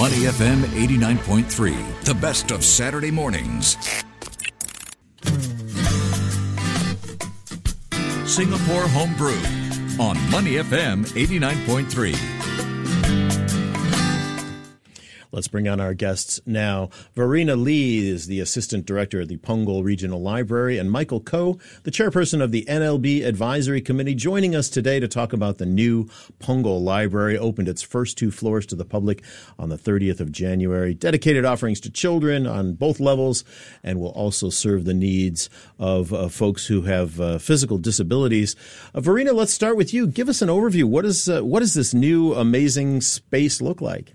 Money FM 89.3, the best of Saturday mornings. Singapore Homebrew on Money FM 89.3. Let's bring on our guests now. Verena Lee is the Assistant Director at the Punggol Regional Library, and Michael Koh, the Chairperson of the NLB Advisory Committee, joining us today to talk about the new Punggol Library. Opened its first two floors to the public on the 30th of January. Dedicated offerings to children on both levels, and will also serve the needs of uh, folks who have uh, physical disabilities. Uh, Verena, let's start with you. Give us an overview. What is uh, what does this new amazing space look like?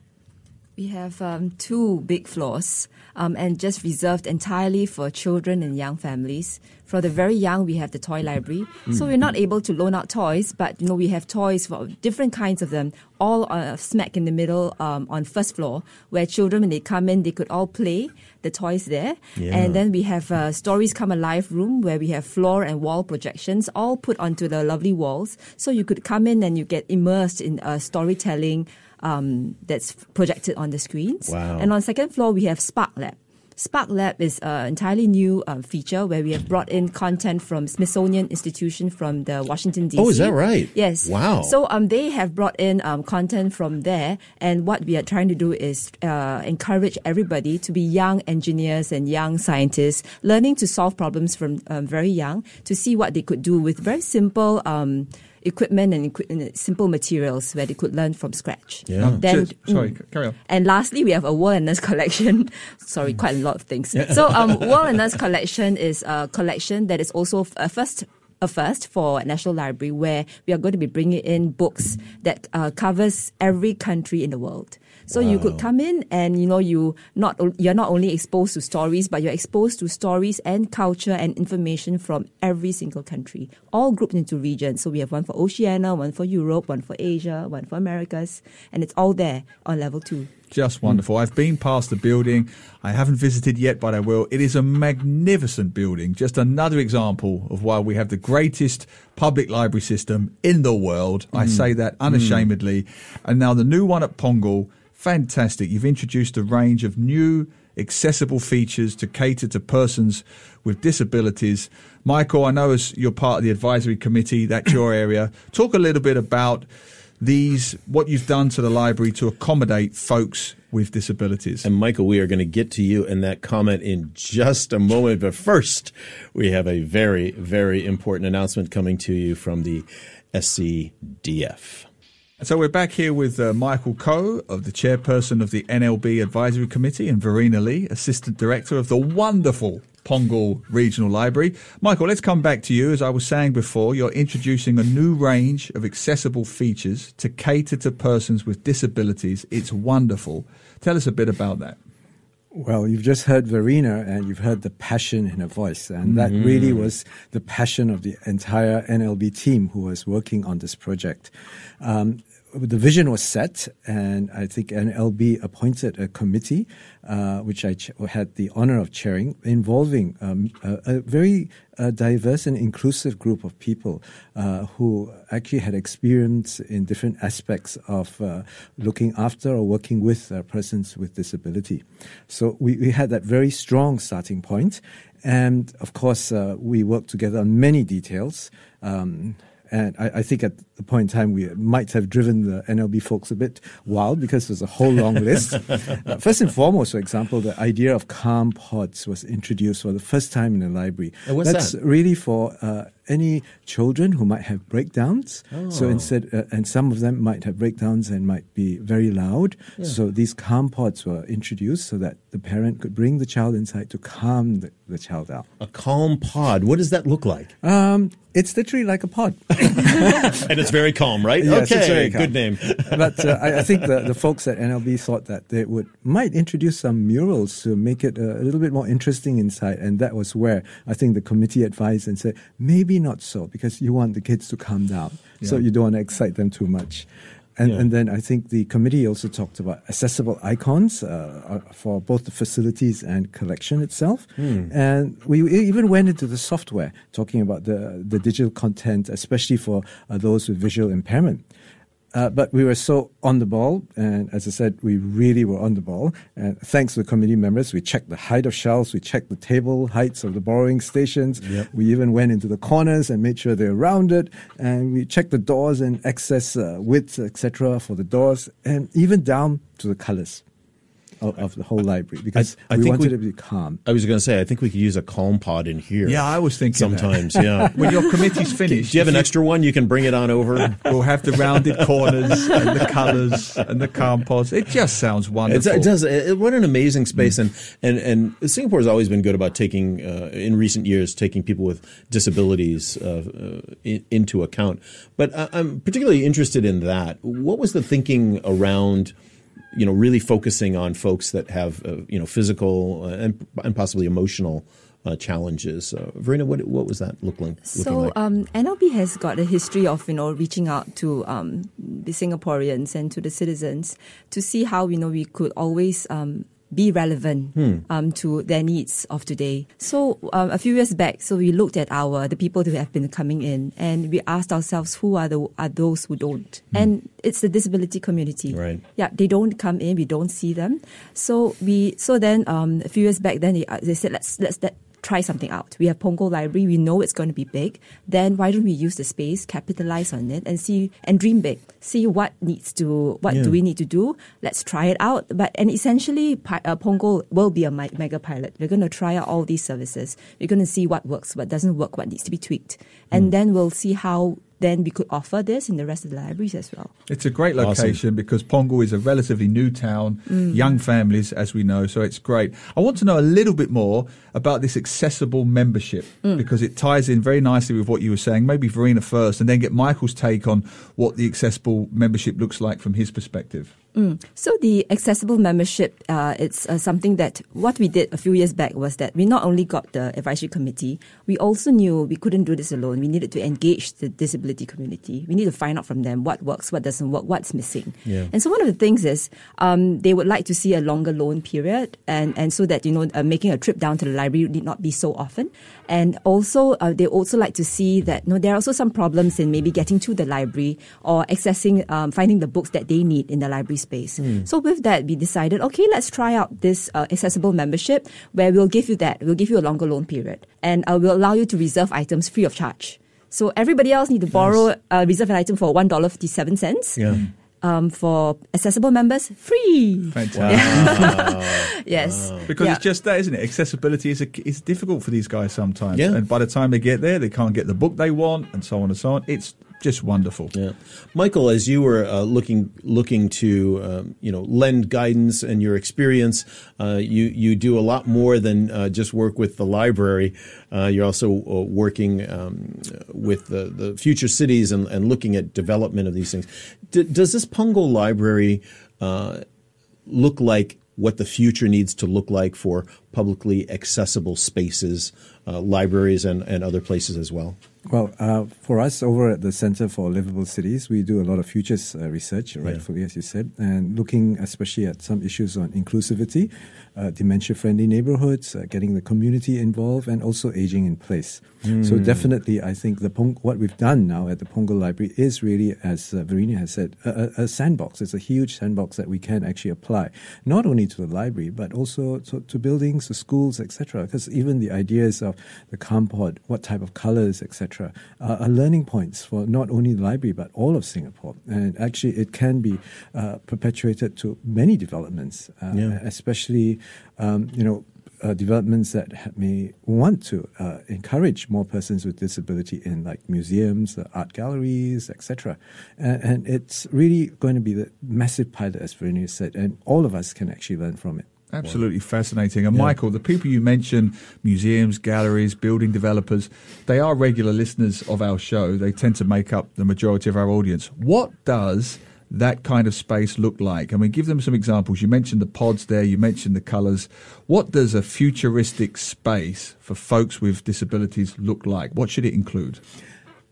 We have um, two big floors um, and just reserved entirely for children and young families. For the very young, we have the toy library. Mm. So we're not able to loan out toys, but you know we have toys for different kinds of them, all uh, smack in the middle um, on first floor, where children when they come in, they could all play the toys there. Yeah. And then we have uh, stories come alive room where we have floor and wall projections, all put onto the lovely walls. So you could come in and you get immersed in uh, storytelling um, that's projected on the screens. Wow. And on second floor, we have Spark Lab. Spark Lab is an entirely new uh, feature where we have brought in content from Smithsonian Institution from the Washington D.C. Oh, is that right? Yes. Wow. So um, they have brought in um, content from there, and what we are trying to do is uh, encourage everybody to be young engineers and young scientists, learning to solve problems from um, very young, to see what they could do with very simple um, equipment and, equi- simple materials where they could learn from scratch. Yeah. Then, sorry, mm, carry on. And lastly, we have a World and Nurse collection. sorry, quite a lot of things. so, um, World and Nurse collection is a collection that is also a first a first for National Library, where we are going to be bringing in books that uh, covers every country in the world. So wow. you could come in and you know you not you're not only exposed to stories, but you're exposed to stories and culture and information from every single country, all grouped into regions. So we have one for Oceania, one for Europe, one for Asia, one for Americas, and it's all there on level two. Just wonderful. I've been past the building. I haven't visited yet, but I will. It is a magnificent building. Just another example of why we have the greatest public library system in the world. Mm. I say that unashamedly. Mm. And now the new one at Punggol fantastic. You've introduced a range of new accessible features to cater to persons with disabilities. Michael, I know as you're part of the advisory committee, that's your area. Talk a little bit about these, what you've done to the library to accommodate folks with disabilities. And Michael, we are going to get to you and that comment in just a moment. But first, we have a very, very important announcement coming to you from the SCDF. So we're back here with uh, Michael Koh, of the chairperson of the NLB Advisory Committee, and Verena Lee, assistant director of the wonderful Punggol Regional Library. Michael, let's come back to you. As I was saying before, you're introducing a new range of accessible features to cater to persons with disabilities. It's wonderful. Tell us a bit about that. Well, you've just heard Verena and you've heard the passion in her voice. And mm-hmm. that really was the passion of the entire NLB team who was working on this project. Um, the vision was set, and I think NLB appointed a committee, uh, which I ch- had the honor of chairing, involving um, a, a, very uh, diverse and inclusive group of people uh, who actually had experience in different aspects of uh, looking after or working with uh, persons with disability. So we, we had that very strong starting point, and of course, uh, we worked together on many details. Um, and I, I, think at the point in time, we might have driven the NLB folks a bit wild because there's a whole long list. uh, first and foremost, for example, the idea of calm pods was introduced for the first time in the library. what's That's that? really for uh, any children who might have breakdowns. Oh. So instead, uh, and some of them might have breakdowns and might be very loud. Yeah. So these calm pods were introduced so that the parent could bring the child inside to calm the, the child out. A calm pod. What does that look like? Um, it's literally like a pod. and it's very calm, right? Yes, okay, good name. but uh, I, I, think the, the folks at NLB thought that they would might introduce some murals to make it a, a little bit more interesting inside, and that was where I think the committee advised and said maybe not so because you want the kids to calm down, yeah. so you don't want to excite them too much. And, yeah. and, then I think the committee also talked about accessible icons uh, uh for both the facilities and collection itself. Mm. And we even went into the software, talking about the, the digital content, especially for uh, those with visual impairment. Uh, but we were so on the ball, and as I said, we really were on the ball. And thanks to the committee members, we checked the height of shelves, we checked the table heights of the borrowing stations. Yep. We even went into the corners and made sure they're rounded, and we checked the doors and access uh, widths, etc., for the doors, and even down to the colors of, of the whole library because I we think wanted we- it to be calm. I was going to say, I think we could use a calm pod in here. Yeah, I was thinking that. sometimes. Yeah. When your committee's finished, Do you have an if extra one? You can bring it on over. We'll have the rounded corners and the colours and the calm pods. It just sounds It's, wonderful. it does. It, what an amazing space, and and and Singapore has always been good about taking, uh, in recent years, taking people with disabilities uh, uh, in, into account. But I, I'm particularly interested in that. What was the thinking around? You know, really focusing on folks that have, uh, you know, physical uh, and, and possibly emotional uh, challenges. Uh, Verena, what what was that look like? looking So like? um, NLB has got a history of you know reaching out to um, the Singaporeans and to the citizens to see how you know we could always um, be relevant Hmm. um, to their needs of today. So um, a few years back, so we looked at our the people who have been coming in, and we asked ourselves who are the are those who don't, and it's the disability community. Hmm. Right. Yeah, they don't come in. We don't see them. So we so then um, a few years back, then they, uh, they said let's let's let, try something out. We have Punggol Library. We know it's going to be big. Then why don't we use the space, capitalize on it, and see and dream big. See what needs to what Yeah. do we need to do. Let's try it out. But and essentially, uh, Punggol will be a mi- mega pilot. We're going to try out all these services. We're going to see what works, what doesn't work, what needs to be tweaked, and then we'll see how then we could offer this in the rest of the libraries as well. It's a great Awesome. location because Punggol is a relatively new town, mm. young families, as we know, so it's great. I want to know a little bit more about this accessible membership mm. because it ties in very nicely with what you were saying. Maybe Verena first, and then get Michael's take on what the accessible membership looks like from his perspective. So the accessible membership, uh, it's uh, something that what we did a few years back was that we not only got the advisory committee, we also knew we couldn't do this alone. We needed to engage the disability community. We need to find out from them what works, what doesn't work, what's missing. Yeah. And so one of the things is um, they would like to see a longer loan period, and and so that you know uh, making a trip down to the library need not be so often. And also uh, they also like to see that you know, there are also some problems in maybe getting to the library or accessing um, finding the books that they need in the library space. So with that, we decided okay, let's try out this uh, accessible membership where we'll give you that we'll give you a longer loan period, and uh, we'll allow you to reserve items free of charge. So everybody else need to borrow uh, reserve an item for one dollar fifty seven cents yeah. um, for accessible members, free. Fantastic. Yes. Because Yeah. it's just that, isn't it? Accessibility is a, is difficult for these guys sometimes. Yeah. And by the time they get there, they can't get the book they want and so on and so on. It's just wonderful. Yeah, Michael, as you were uh, looking looking to um, you know lend guidance and your experience, uh, you you do a lot more than uh, just work with the library. Uh, you're also uh, working um, with the, the future cities and, and looking at development of these things. D- does this Punggol Library uh, look like what the future needs to look like for publicly accessible spaces, uh, libraries, and, and other places as well? Well, uh, for us over at the Center for Livable Cities, we do a lot of futures uh, research, rightfully, as you said, and looking especially at some issues on inclusivity, uh, dementia friendly neighborhoods, uh, getting the community involved, and also aging in place. So, definitely, I think the Pong- what we've done now at the Punggol Library is really, as uh, Verena has said, a, a, a sandbox. It's a huge sandbox that we can actually apply, not only to the library, but also to, to buildings, to schools, etc. Because even the ideas of the calm pod, what type of colors, etc., uh, are learning points for not only the library but all of Singapore. And actually, it can be uh, perpetuated to many developments, uh, Yeah. especially um, you know. Uh, developments that ha- may want to uh, encourage more persons with disability in like museums, uh, art galleries, etc. And, and it's really going to be the massive pilot, as Verena said, and all of us can actually learn from it. Absolutely fascinating. And Michael, the people you mentioned, museums, galleries, building developers, they are regular listeners of our show. They tend to make up the majority of our audience. What does that kind of space look like? I mean, give them some examples. You mentioned the pods there, you mentioned the colours. What does a futuristic space for folks with disabilities look like? What should it include?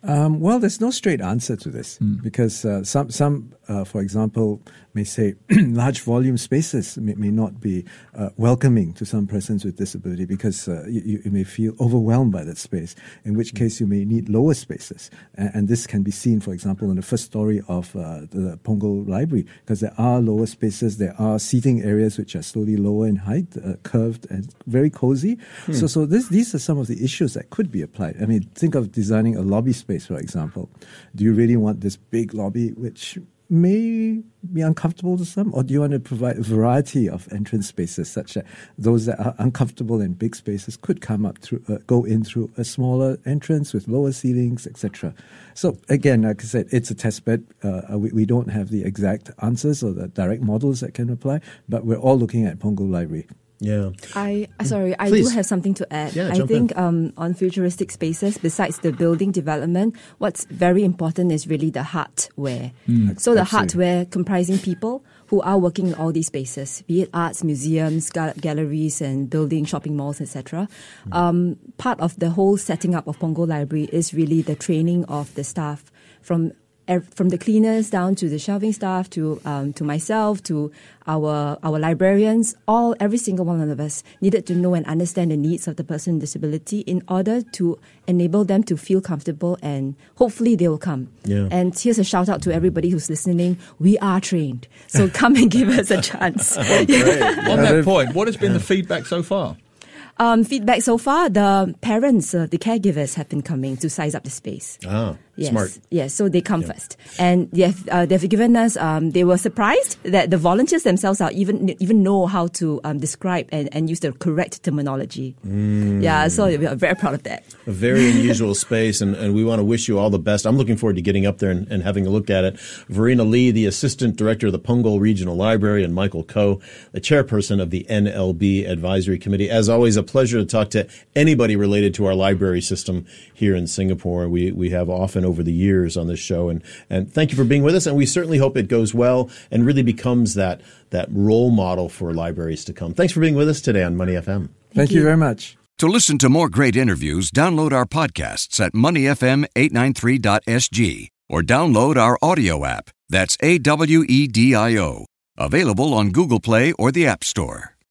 Um, well, there's no straight answer to this because uh, some, some uh, for example, may say large volume spaces may, may not be uh, welcoming to some persons with disability because uh, you, you, may feel overwhelmed by that space, in which case you may need lower spaces. And, and this can be seen, for example, in the first story of uh, the Punggol Library, because there are lower spaces, there are seating areas which are slowly lower in height, uh, curved, and very cozy. Hmm. So, so this, these are some of the issues that could be applied. I mean, think of designing a lobby space, for example. Do you really want this big lobby, which may be uncomfortable to some, or do you want to provide a variety of entrance spaces such that those that are uncomfortable in big spaces could come up through, uh, go in through a smaller entrance with lower ceilings, etc. So again, like I said, it's a test bed. Uh, we, we don't have the exact answers or the direct models that can apply, but we're all looking at Punggol Library. Yeah. I sorry, I do have something to add. Yeah, I think um, on futuristic spaces, besides the building development, what's very important is really the hardware. Mm, so the absolutely. hardware comprising people who are working in all these spaces, be it arts, museums, ga- galleries, and building, shopping malls, etc. Mm. Um, part of the whole setting up of Punggol Library is really the training of the staff from from the cleaners down to the shelving staff to um, to myself to our our librarians all every single one of us needed to know and understand the needs of the person with disability in order to enable them to feel comfortable and hopefully they will come. Yeah. and here's a shout out to everybody who's listening. We are trained. So come and give us a chance. Oh, on that point what has been the feedback so far? Um, feedback so far, the parents, uh, the caregivers have been coming to size up the space. Ah, yes, smart. Yes, so they come yeah. first, and they've uh, they've given us. Um, they were surprised that the volunteers themselves are even even know how to um, describe and, and use the correct terminology. Mm. Yeah, so we are very proud of that. A very unusual space, and, and we want to wish you all the best. I'm looking forward to getting up there and, and having a look at it. Verena Lee, the assistant director of the Punggol Regional Library, and Michael Koh, the chairperson of the NLB Advisory Committee. As always, a pleasure to talk to anybody related to our library system here in Singapore. We we have often over the years on this show, and and thank you for being with us. And we certainly hope it goes well and really becomes that that role model for libraries to come. Thanks for being with us today on Money FM. Thank, thank you. you very much. To listen to more great interviews, download our podcasts at moneyfm893.sg or download our audio app. That's A W E D I O. Available on Google Play or the App Store.